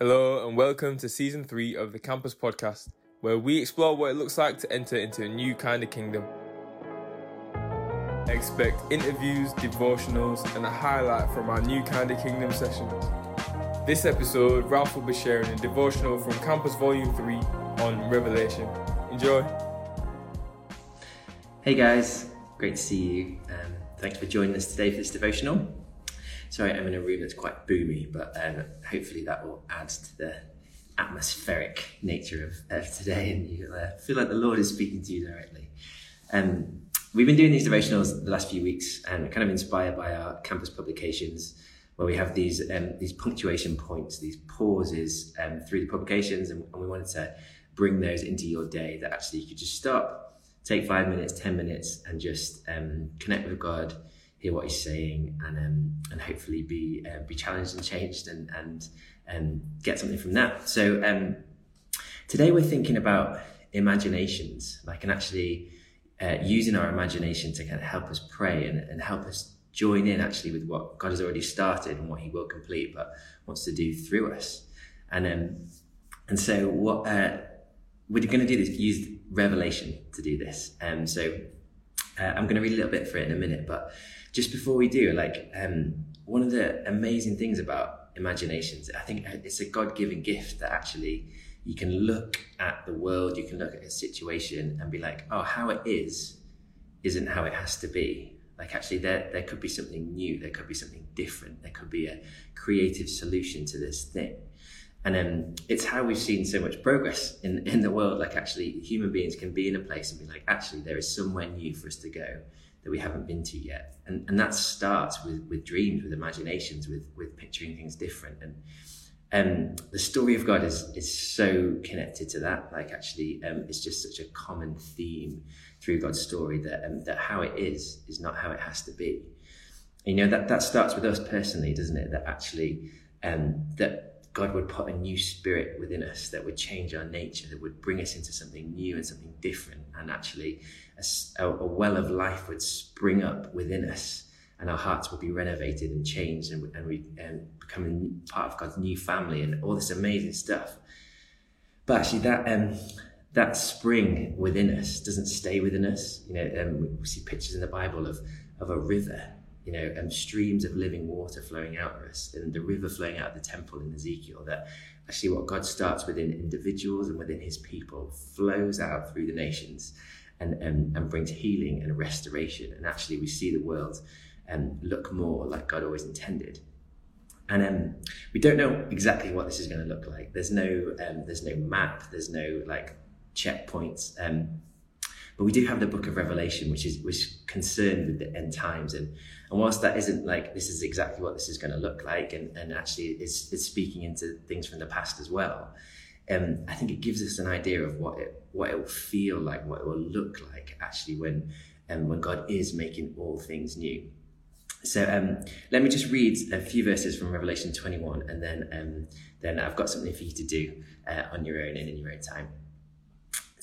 Hello, and welcome to season three of the Campus Podcast, where we explore what it looks like to enter into a new kind of kingdom. Expect interviews, devotionals, and a highlight from our new kind of kingdom sessions. This episode, Ralph will be sharing a devotional from Campus Volume 3 on Revelation. Enjoy. Hey guys, great to see you. Um, thanks for joining us today for this devotional. Sorry, I'm in a room that's quite boomy, but um, hopefully that will add to the atmospheric nature of, of today and you'll uh, feel like the Lord is speaking to you directly. Um, we've been doing these devotionals the last few weeks and kind of inspired by our campus publications where we have these um, these punctuation points, these pauses um, through the publications, and, and we wanted to bring those into your day that actually you could just stop, take five minutes, ten minutes, and just um, connect with God hear what he's saying and um, and hopefully be uh, be challenged and changed and and um, get something from that. So um, today we're thinking about imaginations, like and actually uh, using our imagination to kind of help us pray and, and help us join in actually with what God has already started and what He will complete, but wants to do through us. And um, and so what uh, we're going to do is use Revelation to do this. Um, so uh, I'm going to read a little bit for it in a minute, but just before we do, like um, one of the amazing things about imaginations, I think it's a God given gift that actually you can look at the world, you can look at a situation and be like, oh, how it is isn't how it has to be. Like actually, there there could be something new, there could be something different, there could be a creative solution to this thing. And um, it's how we've seen so much progress in, in the world. Like, actually, human beings can be in a place and be like, actually, there is somewhere new for us to go that we haven't been to yet. And, and that starts with, with dreams, with imaginations, with, with picturing things different. And um, the story of God is, is so connected to that. Like, actually, um, it's just such a common theme through God's story that, um, that how it is is not how it has to be. You know, that, that starts with us personally, doesn't it? That actually, um, that God would put a new spirit within us that would change our nature, that would bring us into something new and something different. And actually, a, a well of life would spring up within us, and our hearts would be renovated and changed, and, and we and become part of God's new family, and all this amazing stuff. But actually, that um, that spring within us doesn't stay within us. You know, um, we see pictures in the Bible of of a river you know, um, streams of living water flowing out of us, and the river flowing out of the temple in Ezekiel. That actually, what God starts within individuals and within His people flows out through the nations, and and, and brings healing and restoration. And actually, we see the world um, look more like God always intended. And um, we don't know exactly what this is going to look like. There's no um, there's no map. There's no like checkpoints. Um, but we do have the book of Revelation, which is which is concerned with the end times. And, and whilst that isn't like this is exactly what this is going to look like, and, and actually it's, it's speaking into things from the past as well, um, I think it gives us an idea of what it what it will feel like, what it will look like actually when um, when God is making all things new. So um, let me just read a few verses from Revelation 21, and then um, then I've got something for you to do uh, on your own and in your own time.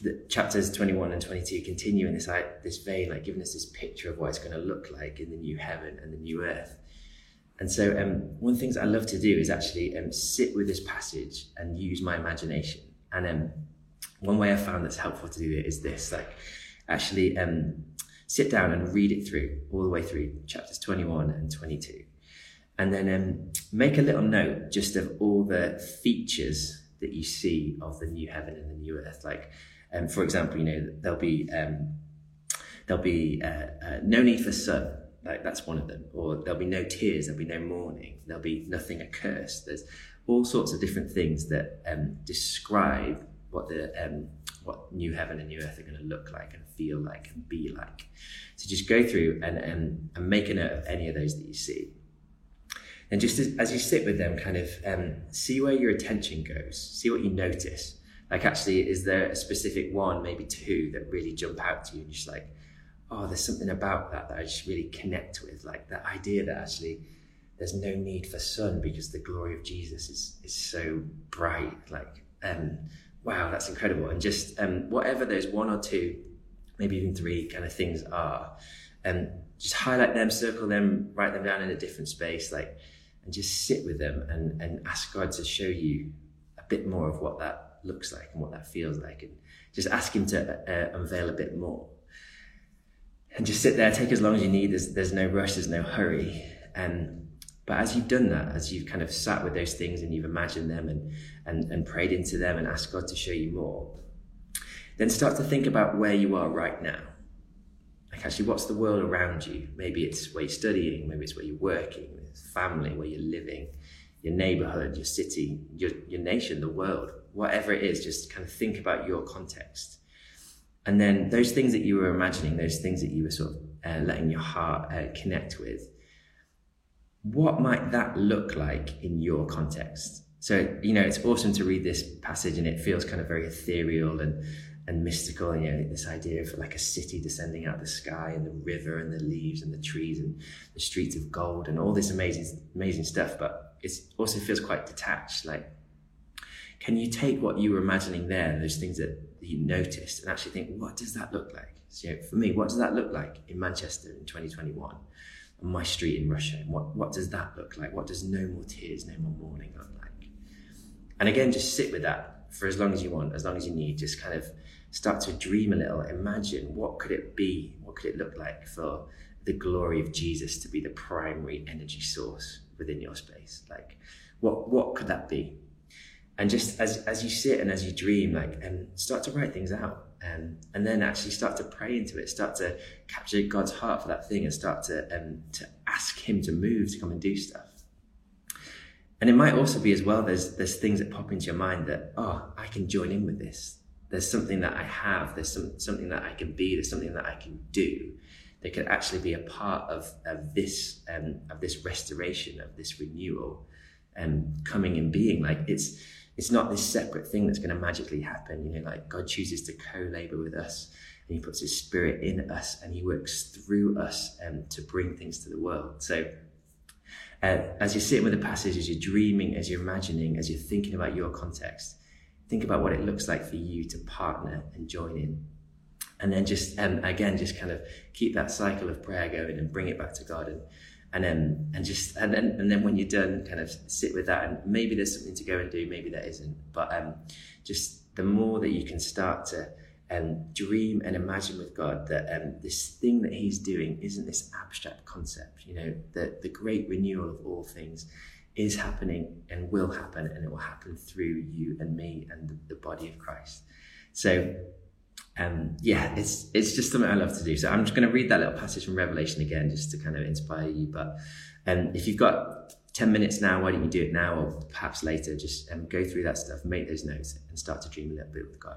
the chapters 21 and 22 continue in this this vein like giving us this picture of what it's going to look like in the new heaven and the new earth. And so um, one of the things i love to do is actually um, sit with this passage and use my imagination. And um, one way i found that's helpful to do it is this like actually um, sit down and read it through all the way through chapters 21 and 22 and then um, make a little note just of all the features that you see of the new heaven and the new earth like um, for example, you know, there'll be um, there'll be uh, uh, no need for sun. Like that's one of them. Or there'll be no tears. There'll be no mourning. There'll be nothing accursed. There's all sorts of different things that um, describe what the um, what new heaven and new earth are going to look like and feel like and be like. So just go through and, and, and make a note of any of those that you see. And just as, as you sit with them, kind of um, see where your attention goes, see what you notice. Like, actually, is there a specific one, maybe two, that really jump out to you? And you're just like, oh, there's something about that that I just really connect with. Like that idea that actually there's no need for sun because the glory of Jesus is, is so bright. Like, um, wow, that's incredible. And just um, whatever those one or two, maybe even three kind of things are, um, just highlight them, circle them, write them down in a different space, like, and just sit with them and, and ask God to show you a bit more of what that looks like and what that feels like, and just ask Him to uh, unveil a bit more. And just sit there, take as long as you need. There's, there's no rush, there's no hurry. And but as you've done that, as you've kind of sat with those things and you've imagined them and, and, and prayed into them and asked God to show you more, then start to think about where you are right now. Like, actually, what's the world around you? Maybe it's where you're studying, maybe it's where you're working, family, where you're living, your neighborhood, your city, your, your nation, the world, whatever it is, just kind of think about your context. And then those things that you were imagining, those things that you were sort of uh, letting your heart uh, connect with, what might that look like in your context? So, you know, it's awesome to read this passage and it feels kind of very ethereal and, and mystical. And, you know, this idea of like a city descending out of the sky and the river and the leaves and the trees and the streets of gold and all this amazing, amazing stuff. But it also feels quite detached. Like, can you take what you were imagining there, those things that you noticed, and actually think, what does that look like? So, you know, for me, what does that look like in Manchester in 2021? on my street in Rusholme. What, what does that look like? What does no more tears, no more mourning look like? And again, just sit with that for as long as you want, as long as you need. Just kind of start to dream a little. Imagine what could it be? What could it look like for the glory of Jesus to be the primary energy source within your space? Like, what what could that be? And just as as you sit and as you dream, like, and start to write things out um, and then actually start to pray into it, start to capture God's heart for that thing, and start to um, to ask Him to move, to come and do stuff. And it might also be as well. There's there's things that pop into your mind that oh, I can join in with this. There's something that I have. There's some something that I can be. There's something that I can do. That could actually be a part of of this um, of this restoration of this renewal, and um, coming and being. Like it's it's not this separate thing that's going to magically happen. You know, like God chooses to co-labor with us and he puts his spirit in us and he works through us um, to bring things to the world. So uh, as you're sitting with the passage, as you're dreaming, as you're imagining, as you're thinking about your context, think about what it looks like for you to partner and join in. And then just, um, again, just kind of keep that cycle of prayer going and bring it back to God. And and then and just and then and then when you're done kind of sit with that. And maybe there's something to go and do maybe there isn't. But um just the more that you can start to um, dream and imagine with God that um, this thing that He's doing isn't this abstract concept. You know, that the great renewal of all things is happening and will happen, and it will happen through you and me and the, the body of Christ. So um, yeah, it's it's just something I love to do. So I'm just going to read that little passage from Revelation again, just to kind of inspire you. But um, if you've got ten minutes now, why don't you do it now, or perhaps later? Just um, go through that stuff, make those notes, and start to dream a little bit with God.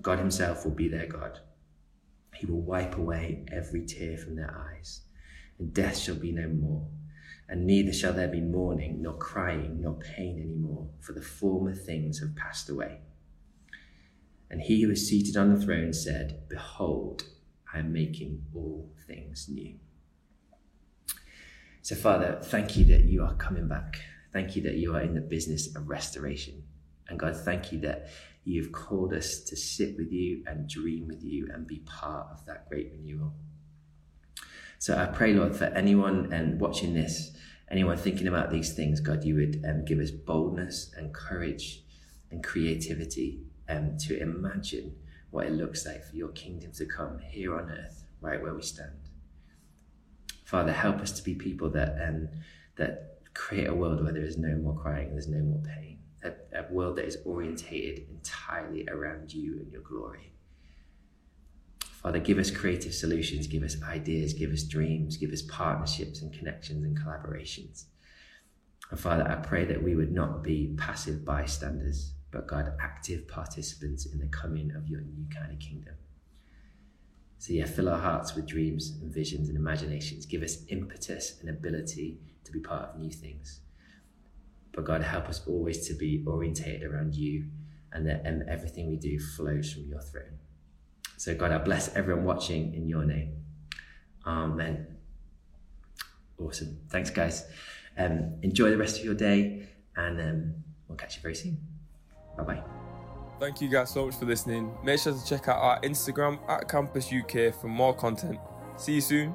God himself will be their God. He will wipe away every tear from their eyes, and death shall be no more. And neither shall there be mourning, nor crying, nor pain any more, for the former things have passed away. And he who is seated on the throne said, Behold, I am making all things new. So, Father, thank you that you are coming back. Thank you that you are in the business of restoration. And God, thank you that you've called us to sit with you and dream with you and be part of that great renewal. So I pray, Lord, for anyone and watching this, anyone thinking about these things, God, you would um, give us boldness and courage and creativity um, to imagine what it looks like for your kingdom to come here on earth, right where we stand. Father, help us to be people that um, that create a world where there is no more crying, there's no more pain, world that is orientated entirely around you and your glory. Father, give us creative solutions, give us ideas, give us dreams, give us partnerships and connections and collaborations. And Father, I pray that we would not be passive bystanders, but God, active participants in the coming of your new kind of kingdom. So, yeah, fill our hearts with dreams and visions and imaginations. Give us impetus and ability to be part of new things. But God, help us always to be orientated around you and that everything we do flows from your throne. So, God, I bless everyone watching in your name. Amen. Awesome. Thanks, guys. Um, enjoy the rest of your day, and um, we'll catch you very soon. Bye bye. Thank you guys so much for listening. Make sure to check out our Instagram at Campus UK for more content. See you soon.